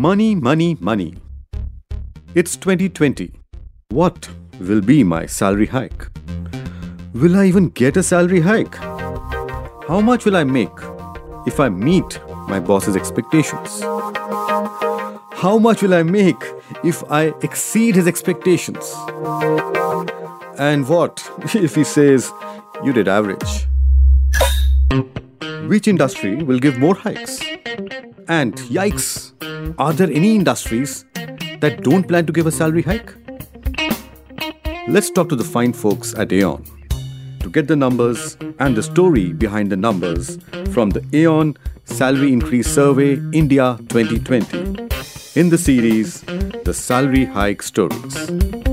Money, money, money. It's 2020. What will be my salary hike? Will I even get a salary hike? How much will I make if I meet my boss's expectations? How much will I make if I exceed his expectations? And what if he says you did average? Which industry will give more hikes? And yikes, are there any industries that don't plan to give a salary hike? Let's talk to the fine folks at Aon to get the numbers and the story behind the numbers from the Aon Salary Increase Survey India 2020 in the series The Salary Hike Stories.